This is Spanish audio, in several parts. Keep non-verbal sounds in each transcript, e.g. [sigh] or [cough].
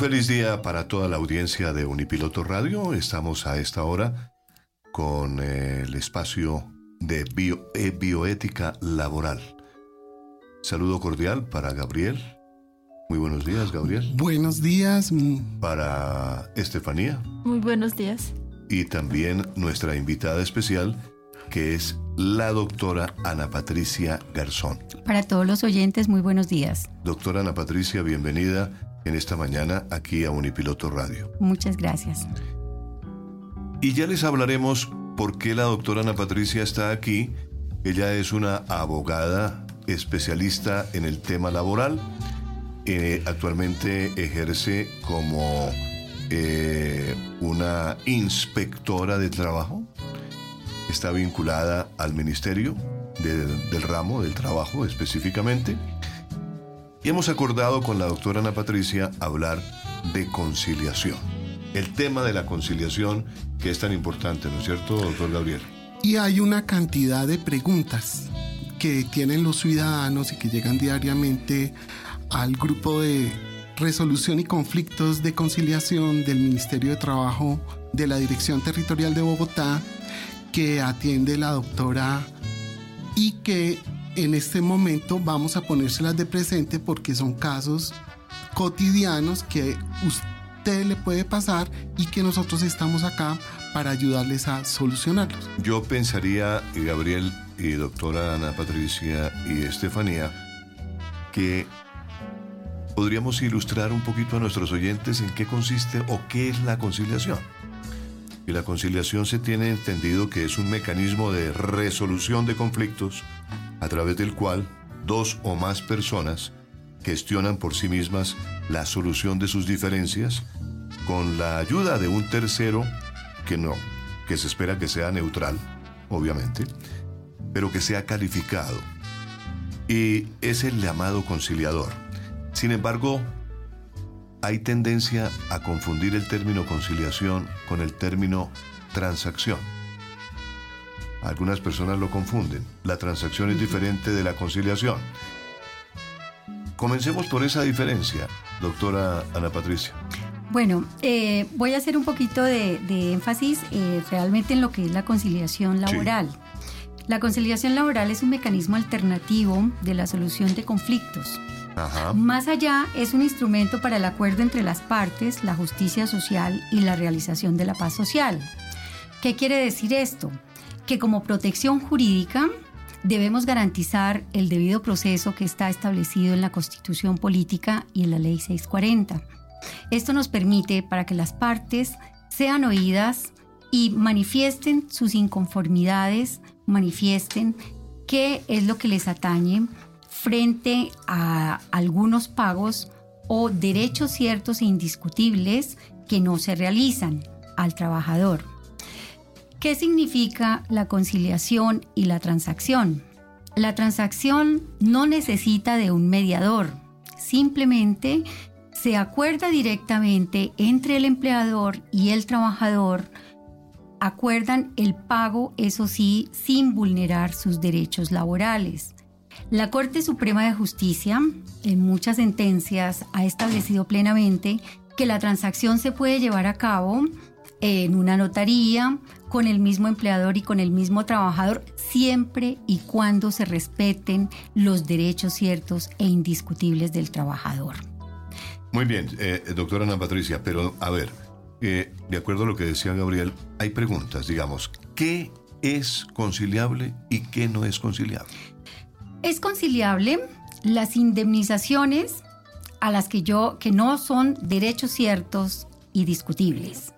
Feliz día para toda la audiencia de Unipiloto Radio. Estamos a esta hora con eh, el espacio de eh, bioética laboral. Saludo cordial para Gabriel. Muy buenos días, Gabriel. Buenos días. Para Estefanía. Muy buenos días. Y también nuestra invitada especial, que es la doctora Ana Patricia Garzón. Para todos los oyentes, muy buenos días. Doctora Ana Patricia, bienvenida en esta mañana aquí a Unipiloto Radio. Muchas gracias. Y ya les hablaremos por qué la doctora Ana Patricia está aquí. Ella es una abogada especialista en el tema laboral. Eh, actualmente ejerce como eh, una inspectora de trabajo. Está vinculada al Ministerio del Ramo del Trabajo específicamente y hemos acordado con la doctora Ana Patricia hablar de conciliación. El tema de la conciliación que es tan importante, ¿no es cierto, doctor Gabriel? Y hay una cantidad de preguntas que tienen los ciudadanos y que llegan diariamente al grupo de resolución y conflictos de conciliación del Ministerio de Trabajo de la Dirección Territorial de Bogotá que atiende la doctora y que en este momento vamos a ponérselas de presente porque son casos cotidianos que usted le puede pasar y que nosotros estamos acá para ayudarles a solucionarlos. Yo pensaría, Gabriel y doctora Ana Patricia y Estefanía, que podríamos ilustrar un poquito a nuestros oyentes en qué consiste o qué es la conciliación. Y la conciliación se tiene entendido que es un mecanismo de resolución de conflictos a través del cual dos o más personas gestionan por sí mismas la solución de sus diferencias con la ayuda de un tercero que no, que se espera que sea neutral, obviamente, pero que sea calificado. Y es el llamado conciliador. Sin embargo, hay tendencia a confundir el término conciliación con el término transacción. Algunas personas lo confunden. La transacción es diferente de la conciliación. Comencemos por esa diferencia, doctora Ana Patricia. Bueno, eh, voy a hacer un poquito de, énfasis eh, realmente en lo que es la conciliación laboral. La conciliación laboral es un mecanismo alternativo de la solución de conflictos. Más allá, es un instrumento para el acuerdo entre las partes, la justicia social y la realización de la paz social. ¿Qué quiere decir esto? Que como protección jurídica debemos garantizar el debido proceso que está establecido en la Constitución Política y en la Ley 640. Esto nos permite para que las partes sean oídas y manifiesten sus inconformidades, manifiesten qué es lo que les atañe frente a algunos pagos o derechos ciertos e indiscutibles que no se realizan al trabajador. ¿Qué significa la conciliación y la transacción? La transacción no necesita de un mediador, simplemente se acuerda directamente entre el empleador y el trabajador, acuerdan el pago, eso sí, sin vulnerar sus derechos laborales. La Corte Suprema de Justicia, en muchas sentencias, ha establecido plenamente que la transacción se puede llevar a cabo en una notaría, con el mismo empleador y con el mismo trabajador, siempre y cuando se respeten los derechos ciertos e indiscutibles del trabajador. Muy bien, eh, doctora Ana Patricia, pero a ver, eh, de acuerdo a lo que decía Gabriel, hay preguntas, digamos, ¿qué es conciliable y qué no es conciliable? Es conciliable las indemnizaciones a las que yo, que no son derechos ciertos y discutibles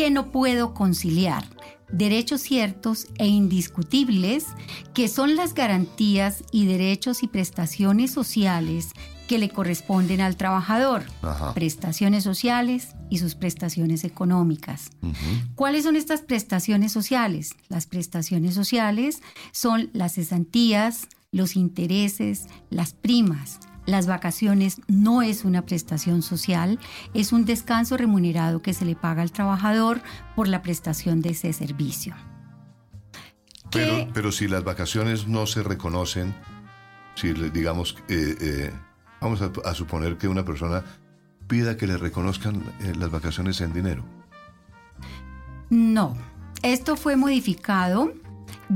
que no puedo conciliar. Derechos ciertos e indiscutibles, que son las garantías y derechos y prestaciones sociales que le corresponden al trabajador. Prestaciones sociales y sus prestaciones económicas. ¿Cuáles son estas prestaciones sociales? Las prestaciones sociales son las cesantías, los intereses, las primas, las vacaciones no es una prestación social, es un descanso remunerado que se le paga al trabajador por la prestación de ese servicio. Pero, pero si las vacaciones no se reconocen, si digamos, eh, eh, vamos a, suponer que una persona pida que le reconozcan eh, las vacaciones en dinero? No, esto fue modificado.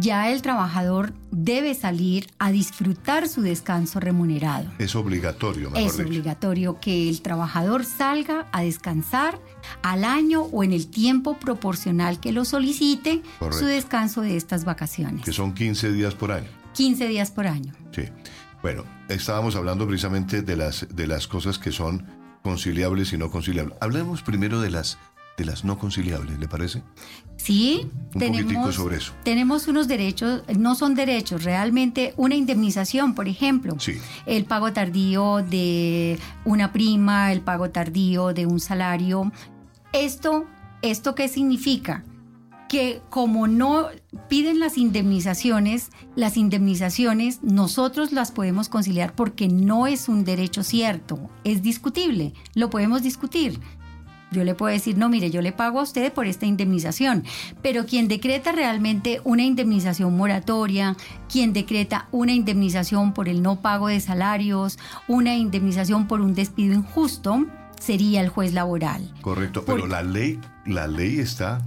Ya el trabajador debe salir a disfrutar su descanso remunerado. Es obligatorio, mejor Es dicho. obligatorio que el trabajador salga a descansar al año o en el tiempo proporcional que lo solicite Correcto. su descanso de estas vacaciones. Que son 15 días por año. 15 días por año. Sí. Bueno, estábamos hablando precisamente de las, de las cosas que son conciliables y no conciliables. Hablemos primero de las, de las no conciliables, ¿le parece? Sí, Un tenemos, sobre eso. tenemos unos derechos, no son derechos, realmente una indemnización, por ejemplo. Sí. El pago tardío de una prima, el pago tardío de un salario. Esto, ¿esto qué significa? Que como no piden las indemnizaciones, las indemnizaciones nosotros las podemos conciliar porque no es un derecho cierto, es discutible, lo podemos discutir. Yo le puedo decir, no, mire, yo le pago a usted por esta indemnización, pero quien decreta realmente una indemnización moratoria, quien decreta una indemnización por el no pago de salarios, una indemnización por un despido injusto, sería el juez laboral. Correcto, pero la ley, la ley está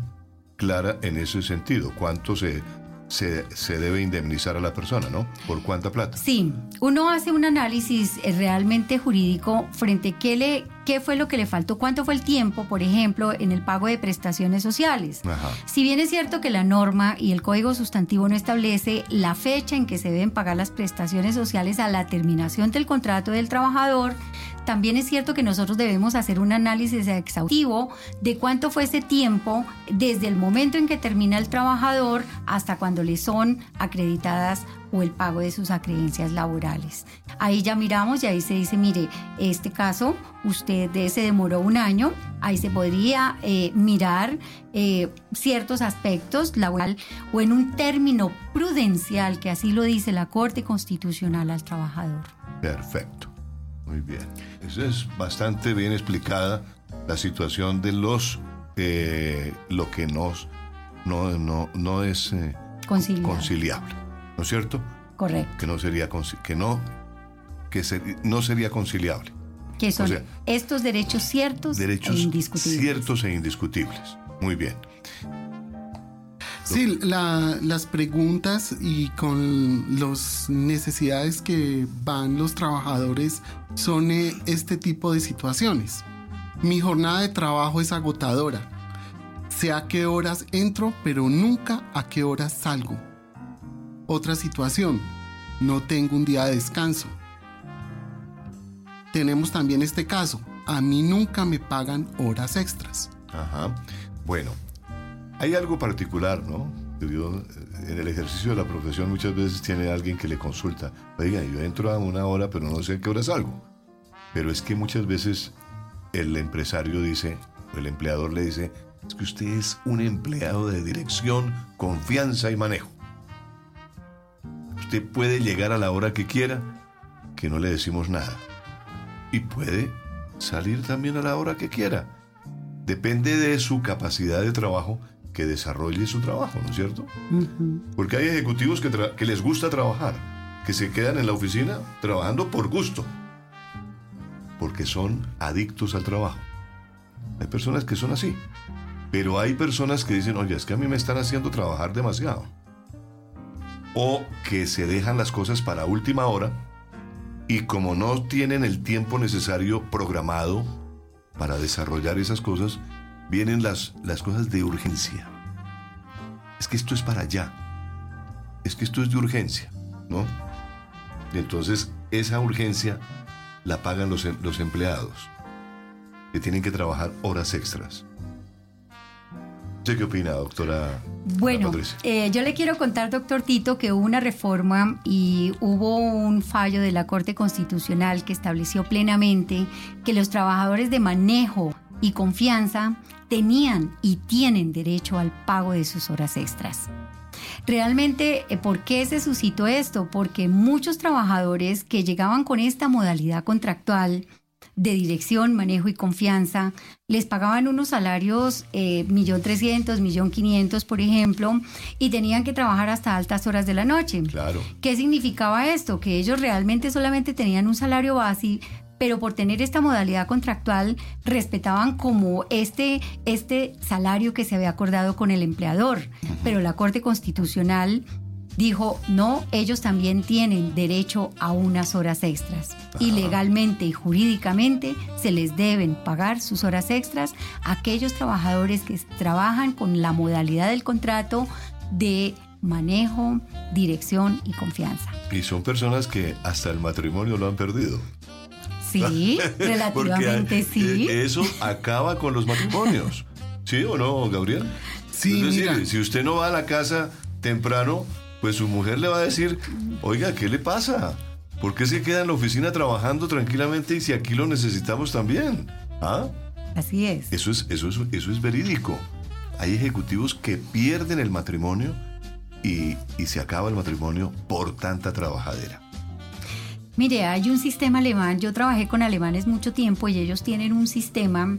clara en ese sentido. ¿Cuánto se, se, se debe indemnizar a la persona, no? ¿Por cuánta plata? Sí, uno hace un análisis eh, realmente jurídico frente a qué, le, qué fue lo que le faltó, cuánto fue el tiempo, por ejemplo, en el pago de prestaciones sociales. Ajá. Si bien es cierto que la norma y el código sustantivo no establece la fecha en que se deben pagar las prestaciones sociales a la terminación del contrato del trabajador, también es cierto que nosotros debemos hacer un análisis exhaustivo de cuánto fue ese tiempo desde el momento en que termina el trabajador hasta cuando le son acreditadas o el pago de sus acreencias laborales. Ahí ya miramos y ahí se dice, mire, este caso usted se demoró un año, ahí se podría eh, mirar eh, ciertos aspectos laboral o en un término prudencial que así lo dice la Corte Constitucional al trabajador. Perfecto. Muy bien. Esa es bastante bien explicada la situación de los eh, lo que nos no, no, no es eh, Conciliable. conciliable. ¿No es cierto? Correcto. Que no sería que no que ser- no sería conciliable. Que son O sea, estos derechos ciertos Derechos e indiscutibles. ciertos e indiscutibles. Muy bien. Sí, la- las preguntas y con las necesidades que van los trabajadores son este tipo de situaciones. Mi jornada de trabajo es agotadora. Sé a qué horas entro, pero nunca a qué horas salgo. Otra situación, no tengo un día de descanso. Tenemos también este caso, a mí nunca me pagan horas extras. Ajá. Bueno, hay algo particular, ¿no? Eh, en el ejercicio de la profesión muchas veces tiene alguien que le consulta, oiga, yo entro a una hora, pero no sé a qué hora salgo. Pero es que muchas veces el empresario dice, o el empleador le dice, es que usted es un empleado de dirección, confianza y manejo. Usted puede llegar a la hora que quiera, que no le decimos nada. Y puede salir también a la hora que quiera. Depende de su capacidad de trabajo que desarrolle su trabajo, ¿no es cierto? Ujú. Porque hay ejecutivos que les gusta trabajar, que se quedan en la oficina trabajando por gusto, porque son adictos al trabajo. Hay personas que son así, pero hay personas que dicen, oye, es que a mí me están haciendo trabajar demasiado. O que se dejan las cosas para última hora y como no tienen el tiempo necesario programado para desarrollar esas cosas, vienen las, las cosas de urgencia. Es que esto es para allá. Es que esto es de urgencia, ¿no? Y entonces esa urgencia la pagan los, los empleados, que tienen que trabajar horas extras. ¿Usted qué opina, doctora Bueno, eh, yo le quiero contar, doctor Tito, que hubo una reforma y hubo un fallo de la Corte Constitucional que estableció plenamente que los trabajadores de manejo y confianza tenían y tienen derecho al pago de sus horas extras. Realmente, eh, ¿por qué se suscitó esto? Porque muchos trabajadores que llegaban con esta modalidad contractual de dirección, manejo y confianza, les pagaban unos salarios eh, millón trescientos, millón quinientos, por ejemplo, y tenían que trabajar hasta altas horas de la noche. Claro. ¿Qué significaba esto? Que ellos realmente solamente tenían un salario base, pero por tener esta modalidad contractual respetaban como este, este salario que se había acordado con el empleador. Pero la Corte Constitucional dijo, no, ellos también tienen derecho a unas horas extras. Y legalmente y jurídicamente se les deben pagar sus horas extras a aquellos trabajadores que trabajan con la modalidad del contrato de manejo, dirección y confianza. Y son personas que hasta el matrimonio lo han perdido. Sí, [laughs] relativamente sí. Eh, eso acaba con los matrimonios. ¿Sí o no, Gabriel? Sí, es decir, si usted no va a la casa temprano, pues su mujer le va a decir, oiga, ¿qué le pasa? ¿Por qué se queda en la oficina trabajando tranquilamente y si aquí lo necesitamos también? ¿Ah? Así es. Eso es, eso es, eso es verídico. Hay ejecutivos que pierden el matrimonio y, y se acaba el matrimonio por tanta trabajadera. Mire, hay un sistema alemán, yo trabajé con alemanes mucho tiempo y ellos tienen un sistema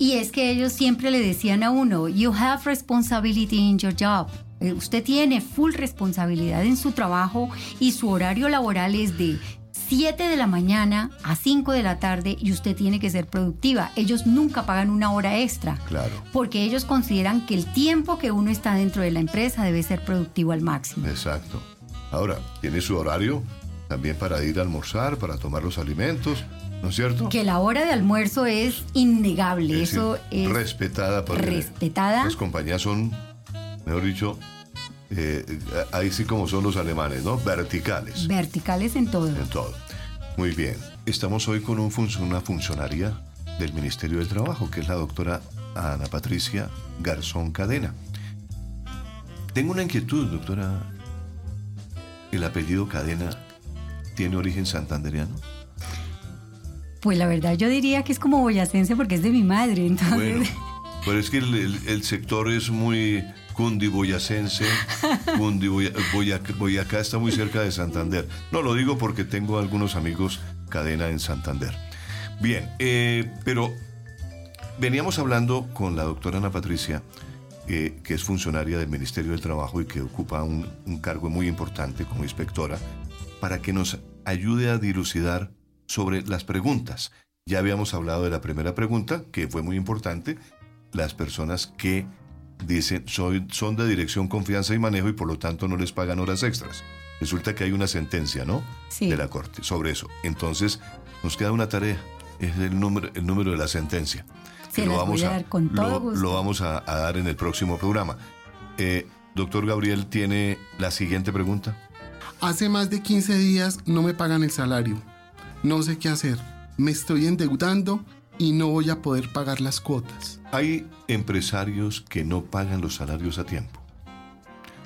y es que ellos siempre le decían a uno, you have responsibility in your job. Eh, usted tiene full responsabilidad en su trabajo y su horario laboral es de 7 de la mañana a 5 de la tarde y usted tiene que ser productiva. Ellos nunca pagan una hora extra. Claro. Porque ellos consideran que el tiempo que uno está dentro de la empresa debe ser productivo al máximo. Exacto. Ahora, tiene su horario también para ir a almorzar, para tomar los alimentos, ¿no es cierto? Que la hora de almuerzo es innegable. Eso es respetada por respetada. Las compañías son, mejor dicho, eh, ahí sí como son los alemanes, ¿no? Verticales. Verticales en todo. En todo. Muy bien. Estamos hoy con un una funcionaria del Ministerio del Trabajo, que es la doctora Ana Patricia Garzón Cadena. Tengo una inquietud, doctora. ¿El apellido Cadena tiene origen santanderiano? Pues la verdad yo diría que es como boyacense porque es de mi madre, entonces... Bueno, pero es que el sector es muy cundiboyacense, [laughs] Boyacá está muy cerca de Santander. No lo digo porque tengo algunos amigos cadena en Santander. Bien, eh, pero veníamos hablando con la doctora Ana Patricia, eh, que es funcionaria del Ministerio del Trabajo y que ocupa un, un cargo muy importante como inspectora, para que nos ayude a dilucidar sobre las preguntas. Ya habíamos hablado de la primera pregunta, que fue muy importante, las personas que dicen soy, son de dirección, confianza y manejo y por lo tanto no les pagan horas extras. Resulta que hay una sentencia, ¿no? Sí. De la Corte sobre eso. Entonces, nos queda una tarea, es el número, el número de la sentencia. que lo vamos a, con lo, vamos a, dar en el próximo programa. Eh, doctor Gabriel, ¿tiene la siguiente pregunta? Hace más de 15 días no me pagan el salario. No sé qué hacer. Me estoy endeudando y no voy a poder pagar las cuotas. Hay empresarios que no pagan los salarios a tiempo,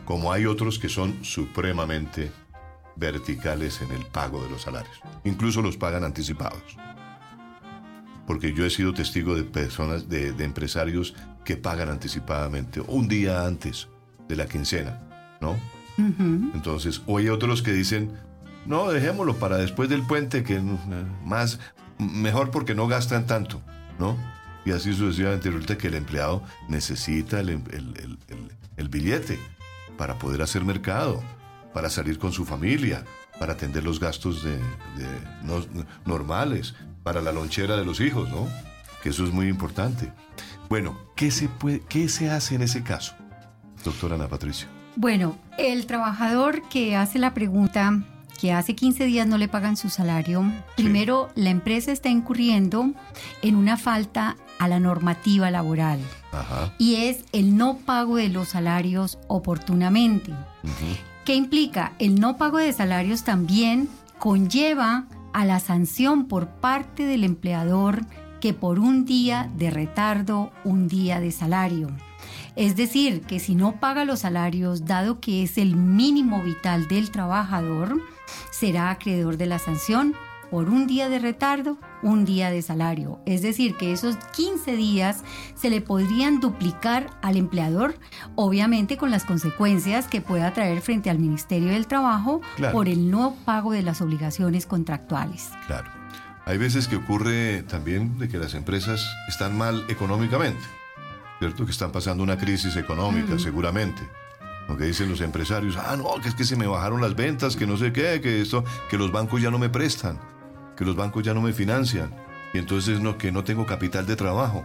como hay otros que son supremamente verticales en el pago de los salarios. Incluso los pagan anticipados. Porque yo he sido testigo de personas, de, empresarios que pagan anticipadamente, un día antes de la quincena, ¿no? Entonces, o hay otros que dicen, no, dejémoslo para después del puente, que más, mejor porque no gastan tanto, ¿no? Y así sucesivamente resulta que el empleado necesita el, billete para poder hacer mercado, para salir con su familia, para atender los gastos de, normales, para la lonchera de los hijos, ¿no? Que eso es muy importante. Bueno, ¿qué se, ¿qué se hace en ese caso, doctora Ana Patricia? Bueno, el trabajador que hace la pregunta que hace 15 días no le pagan su salario, primero la empresa está incurriendo en una falta a la normativa laboral y es el no pago de los salarios oportunamente. ¿Qué implica? El no pago de salarios también conlleva a la sanción por parte del empleador que por un día de retardo, un día de salario. Es decir, que si no paga los salarios, dado que es el mínimo vital del trabajador, será acreedor de la sanción por un día de retardo, un día de salario. Es decir, que esos 15 días se le podrían duplicar al empleador, obviamente con las consecuencias que pueda traer frente al Ministerio del Trabajo por el no pago de las obligaciones contractuales. Claro. Hay veces que ocurre también de que las empresas están mal económicamente, ¿cierto? Que están pasando una crisis económica, seguramente lo que dicen los empresarios, ah, no, que es que se me bajaron las ventas, que no sé qué, que esto, que los bancos ya no me prestan. que los bancos ya no me financian y entonces no, que no tengo capital de trabajo.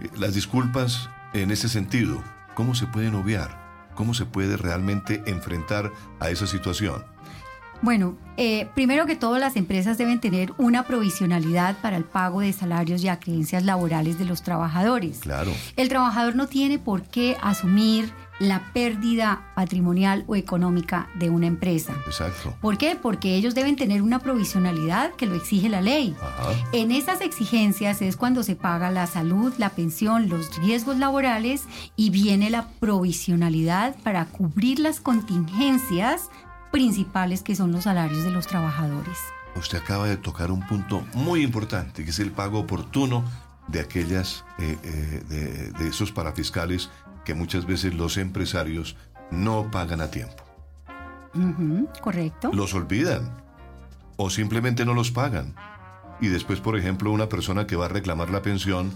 Eh, las disculpas en ese sentido, ¿cómo se pueden obviar? ¿Cómo se puede realmente enfrentar a esa situación? Bueno, eh, primero que todo las empresas deben tener una provisionalidad para el pago de salarios y creencias laborales de los trabajadores. Claro. El trabajador no tiene por qué asumir la pérdida patrimonial o económica de una empresa. Exacto. ¿Por qué? Porque ellos deben tener una provisionalidad que lo exige la ley. En esas exigencias es cuando se paga la salud, la pensión, los riesgos laborales y viene la provisionalidad para cubrir las contingencias principales que son los salarios de los trabajadores. Usted acaba de tocar un punto muy importante, que es el pago oportuno de aquellas, eh, eh, de, esos parafiscales que muchas veces los empresarios no pagan a tiempo. correcto. Los olvidan o simplemente no los pagan. Y después, por ejemplo, una persona que va a reclamar la pensión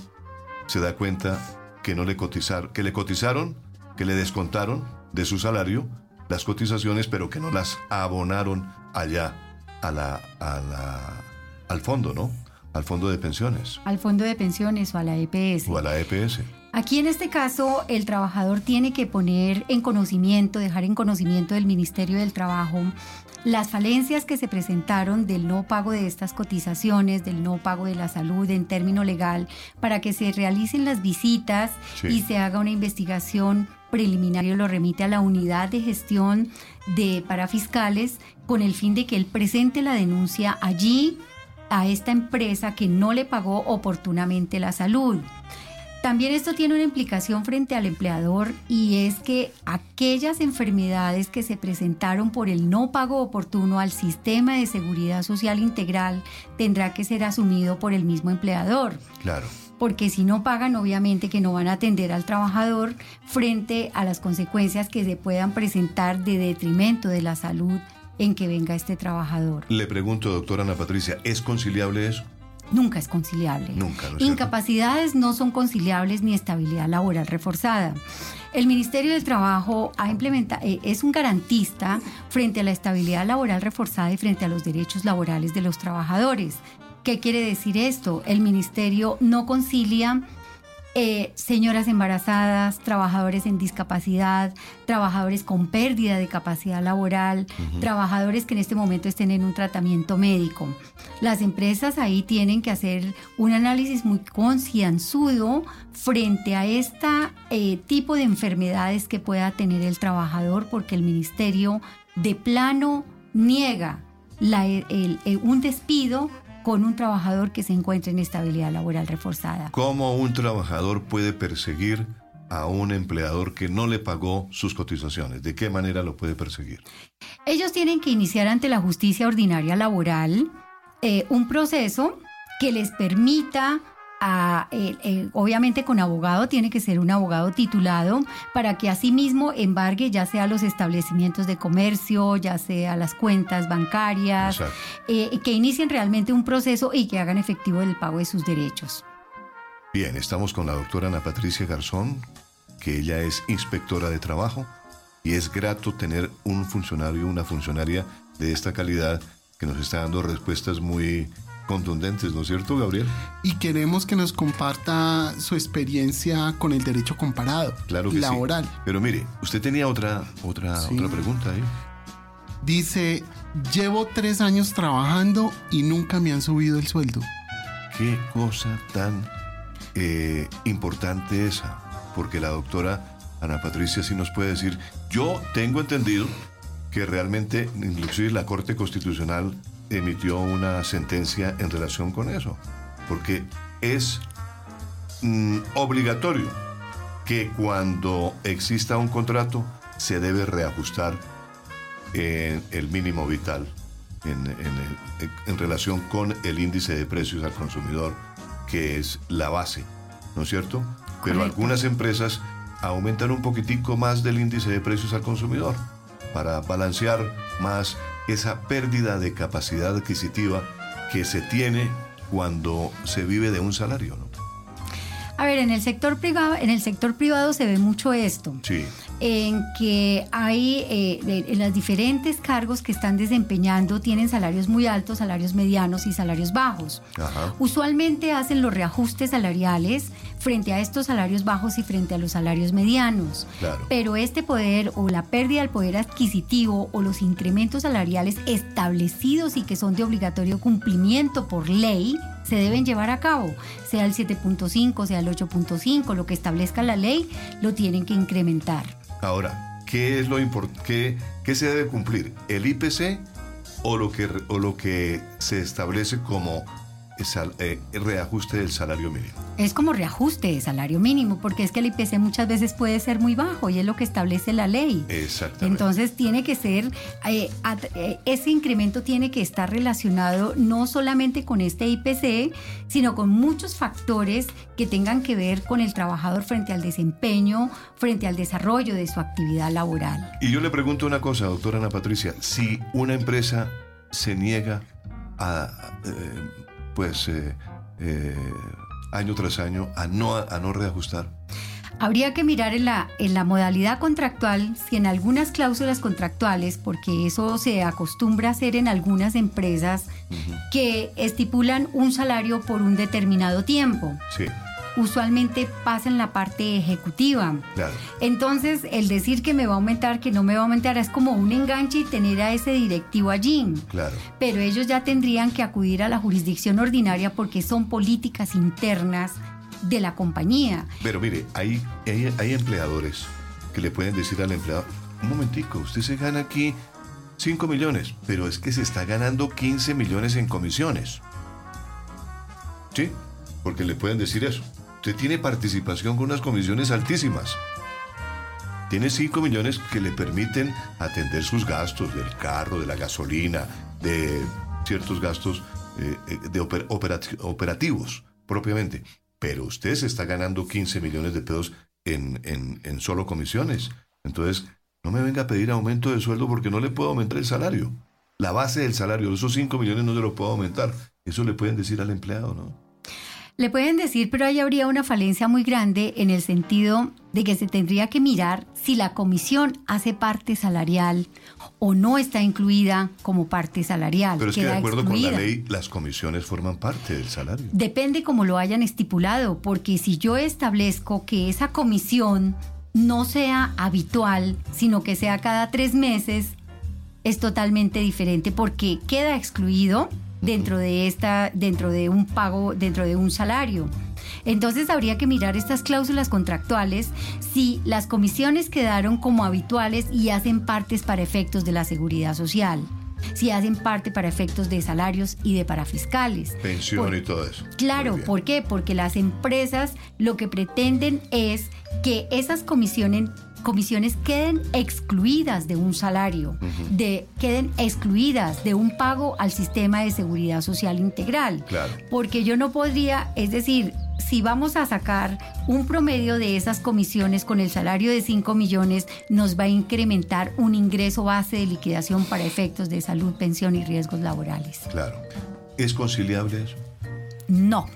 se da cuenta que no le cotizaron, que le cotizaron, que le descontaron de su salario las cotizaciones, pero que no las abonaron allá a la, al fondo, ¿no? Al fondo de pensiones. Al fondo de pensiones o a la EPS. O a la EPS. Aquí en este caso, el trabajador tiene que poner en conocimiento, dejar en conocimiento del Ministerio del Trabajo las falencias que se presentaron del no pago de estas cotizaciones, del no pago de la salud en término legal, para que se realicen las visitas y se haga una investigación preliminario lo remite a la unidad de gestión de parafiscales con el fin de que él presente la denuncia allí a esta empresa que no le pagó oportunamente la salud. También esto tiene una implicación frente al empleador y es que aquellas enfermedades que se presentaron por el no pago oportuno al sistema de seguridad social integral tendrá que ser asumido por el mismo empleador. Claro porque si no pagan, obviamente que no van a atender al trabajador frente a las consecuencias que se puedan presentar de detrimento de la salud en que venga este trabajador. Le pregunto, doctora Ana Patricia, ¿es conciliable eso? Nunca es conciliable. Nunca. Incapacidades no son conciliables ni estabilidad laboral reforzada. El Ministerio del Trabajo ha implementado, eh, es un garantista frente a la estabilidad laboral reforzada y frente a los derechos laborales de los trabajadores. ¿Qué quiere decir esto? El ministerio no concilia eh, señoras embarazadas, trabajadores en discapacidad, trabajadores con pérdida de capacidad laboral, trabajadores que en este momento estén en un tratamiento médico. Las empresas ahí tienen que hacer un análisis muy concienzudo frente a este tipo de enfermedades que pueda tener el trabajador porque el ministerio de plano niega un despido con un trabajador que se encuentre en estabilidad laboral reforzada. ¿Cómo un trabajador puede perseguir a un empleador que no le pagó sus cotizaciones? ¿De qué manera lo puede perseguir? Ellos tienen que iniciar ante la justicia ordinaria laboral eh, un proceso que les permita obviamente con abogado, tiene que ser un abogado titulado para que asimismo embargue ya sea los establecimientos de comercio, ya sea las cuentas bancarias, eh, que inicien realmente un proceso y que hagan efectivo el pago de sus derechos. Bien, estamos con la doctora Ana Patricia Garzón, que ella es inspectora de trabajo y es grato tener un funcionario, una funcionaria de esta calidad que nos está dando respuestas muy contundentes, ¿no es cierto, Gabriel? Y queremos que nos comparta su experiencia con el derecho comparado, claro que laboral. Pero mire, usted tenía otra, otra, otra pregunta ahí. Dice, llevo tres años trabajando y nunca me han subido el sueldo. Qué cosa tan eh, importante esa, porque la doctora Ana Patricia sí nos puede decir, yo tengo entendido que realmente, inclusive la Corte Constitucional emitió una sentencia en relación con eso, porque es mm, obligatorio que cuando exista un contrato se debe reajustar en el mínimo vital en, en, relación con el índice de precios al consumidor, que es la base, ¿no es cierto? Pero algunas empresas aumentan un poquitico más del índice de precios al consumidor para balancear más esa pérdida de capacidad adquisitiva que se tiene cuando se vive de un salario. ¿no? A ver, en el sector privado, en el sector privado se ve mucho esto. Sí. En que hay eh, en los diferentes cargos que están desempeñando tienen salarios muy altos, salarios medianos y salarios bajos. Usualmente hacen los reajustes salariales frente a estos salarios bajos y frente a los salarios medianos. Pero este poder o la pérdida del poder adquisitivo o los incrementos salariales establecidos y que son de obligatorio cumplimiento por ley se deben llevar a cabo, sea el 7.5, sea el 8.5, lo que establezca la ley, lo tienen que incrementar. Ahora, ¿qué es lo importante? Qué, se debe cumplir? ¿El IPC o lo que, o lo que se establece como eh, reajuste del salario mínimo? Es como reajuste de salario mínimo, porque es que el IPC muchas veces puede ser muy bajo y es lo que establece la ley. Exactamente. Entonces tiene que ser, eh, eh, ese incremento tiene que estar relacionado no solamente con este IPC, sino con muchos factores que tengan que ver con el trabajador frente al desempeño, frente al desarrollo de su actividad laboral. Y yo le pregunto una cosa, doctora Ana Patricia, si una empresa se niega a pues eh, eh, año tras año a no, a no reajustar? Habría que mirar en la, en la modalidad contractual si en algunas cláusulas contractuales, porque eso se acostumbra a hacer en algunas empresas, que estipulan un salario por un determinado tiempo. Sí usualmente pasa en la parte ejecutiva. Claro. Entonces, el decir que me va a aumentar, que no me va a aumentar, es como un enganche y tener a ese directivo allí. Claro. Pero ellos ya tendrían que acudir a la jurisdicción ordinaria porque son políticas internas de la compañía. Pero mire, hay, hay, hay empleadores que le pueden decir al empleado, un momentico, usted se gana aquí 5 millones, pero es que se está ganando 15 millones en comisiones. ¿Sí? Porque le pueden decir eso. Usted tiene participación con unas comisiones altísimas. Tiene 5 millones que le permiten atender sus gastos del carro, de la gasolina, de ciertos gastos eh, eh, de operativos propiamente. Pero usted se está ganando 15 millones de pesos en, en solo comisiones. Entonces, no me venga a pedir aumento de sueldo porque no le puedo aumentar el salario. La base del salario, esos 5 millones no se lo puedo aumentar. Eso le pueden decir al empleado, ¿no? Le pueden decir, pero ahí habría una falencia muy grande en el sentido de que se tendría que mirar si la comisión hace parte salarial o no está incluida como parte salarial. Pero es que de acuerdo con la ley, las comisiones forman parte del salario. Depende cómo lo hayan estipulado, porque si yo establezco que esa comisión no sea habitual, sino que sea cada tres meses, es totalmente diferente porque queda excluido dentro de esta, dentro de un pago, dentro de un salario. Entonces habría que mirar estas cláusulas contractuales si las comisiones quedaron como habituales y hacen partes para efectos de la seguridad social si hacen parte para efectos de salarios y de parafiscales. Pensión y todo eso. Claro, ¿por qué? Porque las empresas lo que pretenden es que esas comisiones comisiones queden excluidas de un salario, de, queden excluidas de un pago al sistema de seguridad social integral. Porque yo no podría, es decir, si vamos a sacar un promedio de esas comisiones con el salario de 5 millones, nos va a incrementar un ingreso base de liquidación para efectos de salud, pensión y riesgos laborales. Claro. ¿Es conciliable eso? No.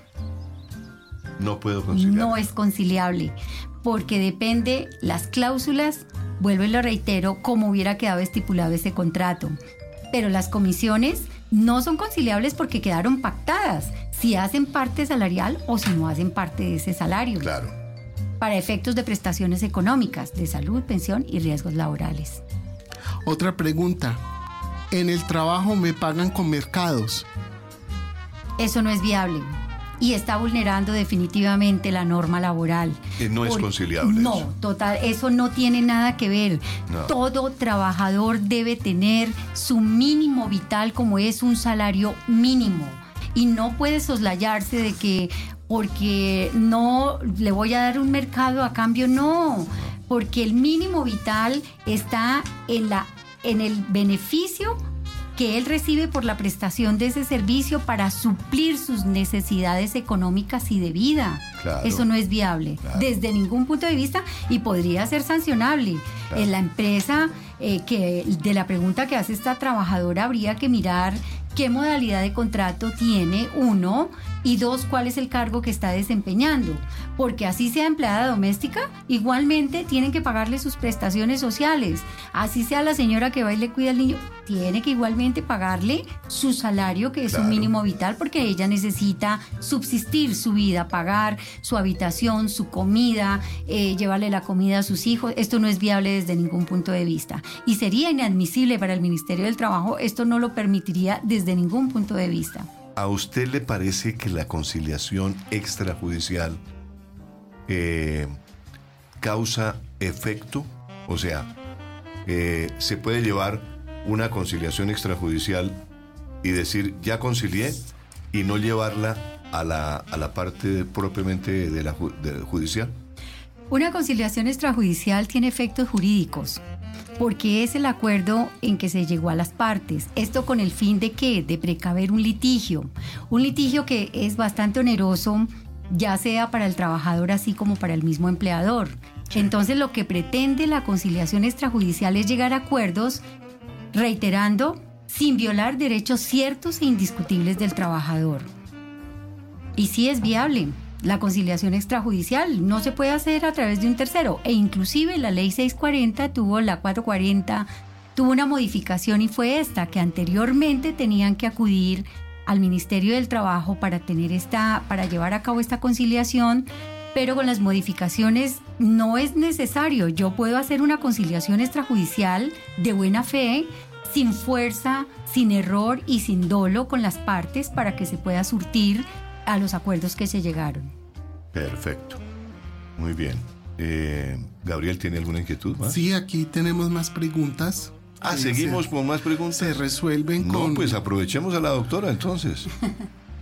No puedo conciliar. No es conciliable, porque depende las cláusulas, vuelvo y lo reitero, como hubiera quedado estipulado ese contrato. Pero las comisiones no son conciliables porque quedaron pactadas, si hacen parte salarial o si no hacen parte de ese salario. Claro. Para efectos de prestaciones económicas, de salud, pensión y riesgos laborales. Otra pregunta. En el trabajo me pagan con mercados. Eso no es viable y está vulnerando definitivamente la norma laboral. Y no es conciliable. No, total, eso no tiene nada que ver. Todo trabajador debe tener su mínimo vital como es un salario mínimo y no puede soslayarse de que porque no le voy a dar un mercado a cambio, no, porque el mínimo vital está en la en el beneficio que él recibe por la prestación de ese servicio para suplir sus necesidades económicas y de vida. Eso no es viable desde ningún punto de vista y podría ser sancionable. En la empresa, eh, que de la pregunta que hace esta trabajadora habría que mirar qué modalidad de contrato tiene uno y dos, cuál es el cargo que está desempeñando. Porque así sea empleada doméstica, igualmente tienen que pagarle sus prestaciones sociales. Así sea la señora que va y le cuida al niño, tiene que igualmente pagarle su salario, que es un mínimo vital, porque ella necesita subsistir su vida, pagar su habitación, su comida, eh, llevarle la comida a sus hijos. Esto no es viable desde ningún punto de vista. Y sería inadmisible para el Ministerio del Trabajo, esto no lo permitiría desde ningún punto de vista. ¿A usted le parece que la conciliación extrajudicial eh, causa efecto? O sea, eh, se puede llevar una conciliación extrajudicial y decir, ya concilié, y no llevarla a la, a la parte propiamente de la judicial? Una conciliación extrajudicial tiene efectos jurídicos porque es el acuerdo en que se llegó a las partes. Esto con el fin de qué? De precaver un litigio. Un litigio que es bastante oneroso, ya sea para el trabajador así como para el mismo empleador. Entonces lo que pretende la conciliación extrajudicial es llegar a acuerdos reiterando sin violar derechos ciertos e indiscutibles del trabajador. Y sí es viable. La conciliación extrajudicial no se puede hacer a través de un tercero e inclusive la ley 640 tuvo la 440 tuvo una modificación y fue esta que anteriormente tenían que acudir al Ministerio del Trabajo para tener esta para llevar a cabo esta conciliación, pero con las modificaciones no es necesario. Yo puedo hacer una conciliación extrajudicial de buena fe sin fuerza, sin error y sin dolo con las partes para que se pueda surtir a los acuerdos que se llegaron. Perfecto. Muy bien. Eh, Gabriel, ¿tiene alguna inquietud más? Sí, aquí tenemos más preguntas. Ah, seguimos con más preguntas. Se resuelven con. No, pues aprovechemos a la doctora entonces.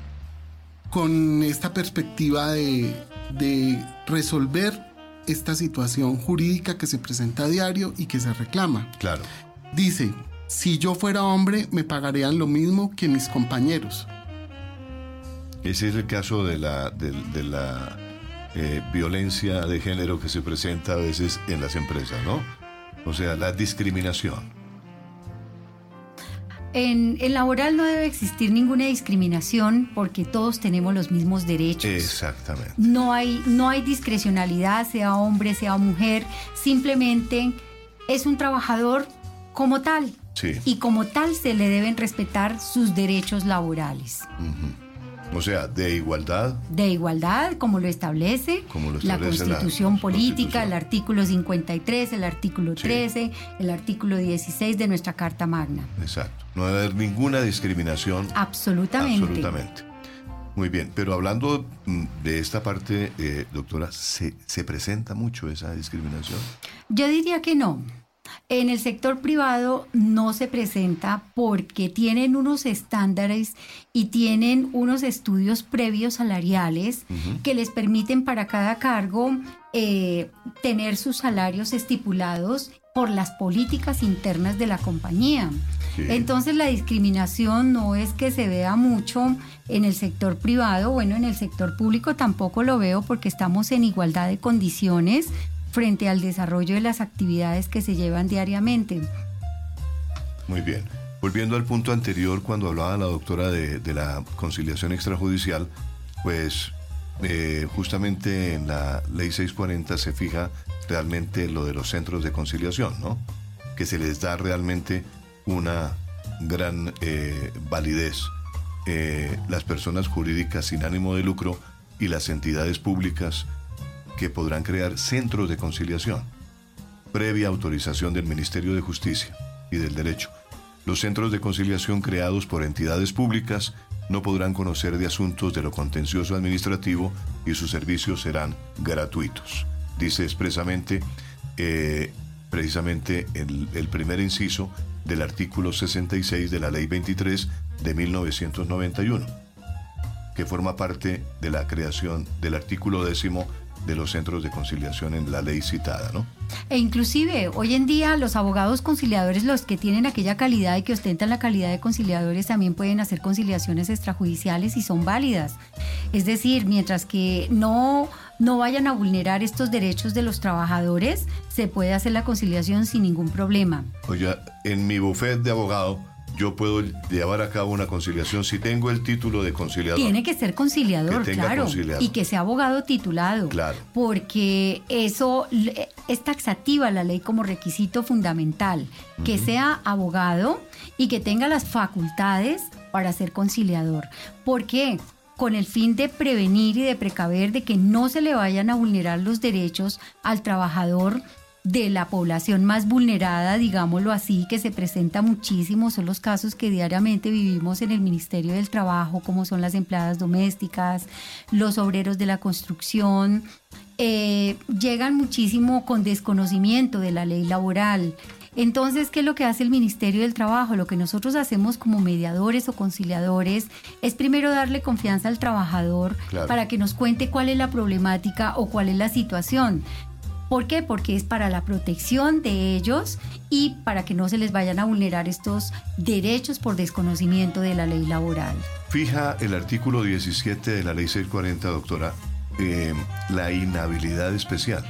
[laughs] con esta perspectiva de, de resolver esta situación jurídica que se presenta a diario y que se reclama. Claro. Dice, si yo fuera hombre, me pagarían lo mismo que mis compañeros. Ese es el caso de la, de, la eh, violencia de género que se presenta a veces en las empresas, ¿no? O sea, la discriminación. En el laboral no debe existir ninguna discriminación porque todos tenemos los mismos derechos. Exactamente. No hay, no hay discrecionalidad, sea hombre, sea mujer. Simplemente es un trabajador como tal. Sí. Y como tal se le deben respetar sus derechos laborales. O sea, de igualdad. De igualdad, como lo establece, la Constitución Política, el artículo 53, el artículo 13, el artículo 16 de nuestra Carta Magna. Exacto. No debe haber ninguna discriminación. Absolutamente. Absolutamente. Muy bien, pero hablando mm, de esta parte, eh, doctora, ¿se, ¿se presenta mucho esa discriminación? Yo diría que no. En el sector privado no se presenta porque tienen unos estándares y tienen unos estudios previos salariales que les permiten para cada cargo eh, tener sus salarios estipulados por las políticas internas de la compañía. Entonces la discriminación no es que se vea mucho en el sector privado, bueno, en el sector público tampoco lo veo porque estamos en igualdad de condiciones frente al desarrollo de las actividades que se llevan diariamente. Muy bien. Volviendo al punto anterior, cuando hablaba la doctora de, la conciliación extrajudicial, pues eh, justamente en la ley 640 se fija realmente lo de los centros de conciliación, ¿no? Que se les da realmente una gran eh, validez. Eh, las personas jurídicas sin ánimo de lucro y las entidades públicas que podrán crear centros de conciliación, previa autorización del Ministerio de Justicia y del Derecho. Los centros de conciliación creados por entidades públicas no podrán conocer de asuntos de lo contencioso administrativo y sus servicios serán gratuitos. Dice expresamente, eh, precisamente el, el primer inciso del artículo 66 de la Ley 23 de 1991, que forma parte de la creación del artículo décimo de los centros de conciliación en la ley citada, ¿no? E inclusive hoy en día los abogados conciliadores, los que tienen aquella calidad y que ostentan la calidad de conciliadores, también pueden hacer conciliaciones extrajudiciales y son válidas. Es decir, mientras que no, no vayan a vulnerar estos derechos de los trabajadores, se puede hacer la conciliación sin ningún problema. Oye, en mi bufet de abogado yo puedo llevar a cabo una conciliación si tengo el título de conciliador. Tiene que ser conciliador, claro. Y que sea abogado titulado. Claro. Porque eso es taxativa la ley como requisito fundamental. Que sea abogado y que tenga las facultades para ser conciliador. ¿Por qué? con el fin de prevenir y de precaver de que no se le vayan a vulnerar los derechos al trabajador de la población más vulnerada, digámoslo así, que se presenta muchísimo, son los casos que diariamente vivimos en el Ministerio del Trabajo, como son las empleadas domésticas, los obreros de la construcción, eh, llegan muchísimo con desconocimiento de la ley laboral. Entonces, ¿qué es lo que hace el Ministerio del Trabajo? Lo que nosotros hacemos como mediadores o conciliadores es primero darle confianza al trabajador para que nos cuente cuál es la problemática o cuál es la situación. ¿Por qué? Porque es para la protección de ellos y para que no se les vayan a vulnerar estos derechos por desconocimiento de la ley laboral. Fija el artículo 17 de la ley 640, doctora, eh, la inhabilidad especial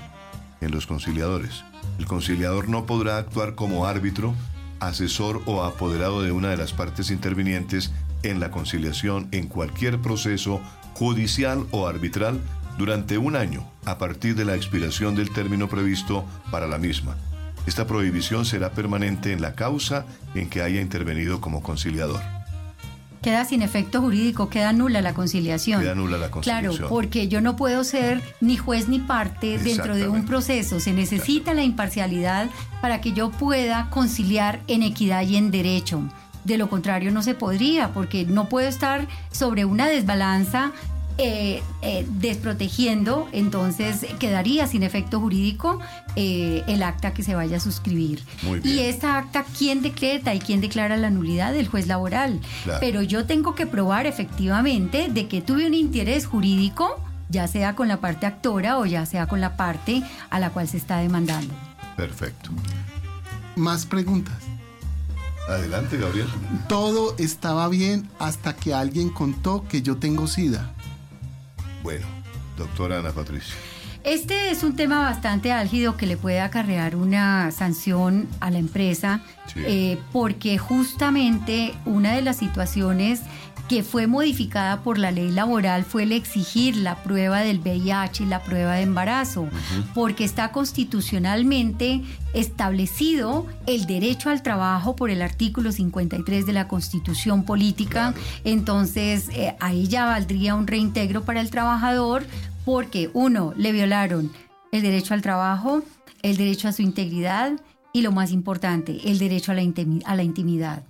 en los conciliadores. El conciliador no podrá actuar como árbitro, asesor o apoderado de una de las partes intervinientes en la conciliación en cualquier proceso judicial o arbitral durante un año a partir de la expiración del término previsto para la misma. Esta prohibición será permanente en la causa en que haya intervenido como conciliador. Queda sin efecto jurídico, queda nula la conciliación. Queda nula la conciliación. Claro, porque yo no puedo ser ni juez ni parte dentro de un proceso. Se necesita la imparcialidad para que yo pueda conciliar en equidad y en derecho. De lo contrario no se podría, porque no puedo estar sobre una desbalanza eh, eh, desprotegiendo, entonces quedaría sin efecto jurídico eh, el acta que se vaya a suscribir. Y esta acta, ¿quién decreta y quién declara la nulidad? del juez laboral. Pero yo tengo que probar efectivamente de que tuve un interés jurídico, ya sea con la parte actora o ya sea con la parte a la cual se está demandando. Perfecto. Más preguntas. Adelante, Gabriel. Todo estaba bien hasta que alguien contó que yo tengo SIDA. Bueno, doctora Ana Patricia. Este es un tema bastante álgido que le puede acarrear una sanción a la empresa, eh, porque justamente una de las situaciones que fue modificada por la ley laboral fue el exigir la prueba del VIH y la prueba de embarazo, porque está constitucionalmente establecido el derecho al trabajo por el artículo 53 de la Constitución Política. Entonces, eh, ahí ya valdría un reintegro para el trabajador porque, uno, le violaron el derecho al trabajo, el derecho a su integridad y, lo más importante, el derecho a la, a la intimidad.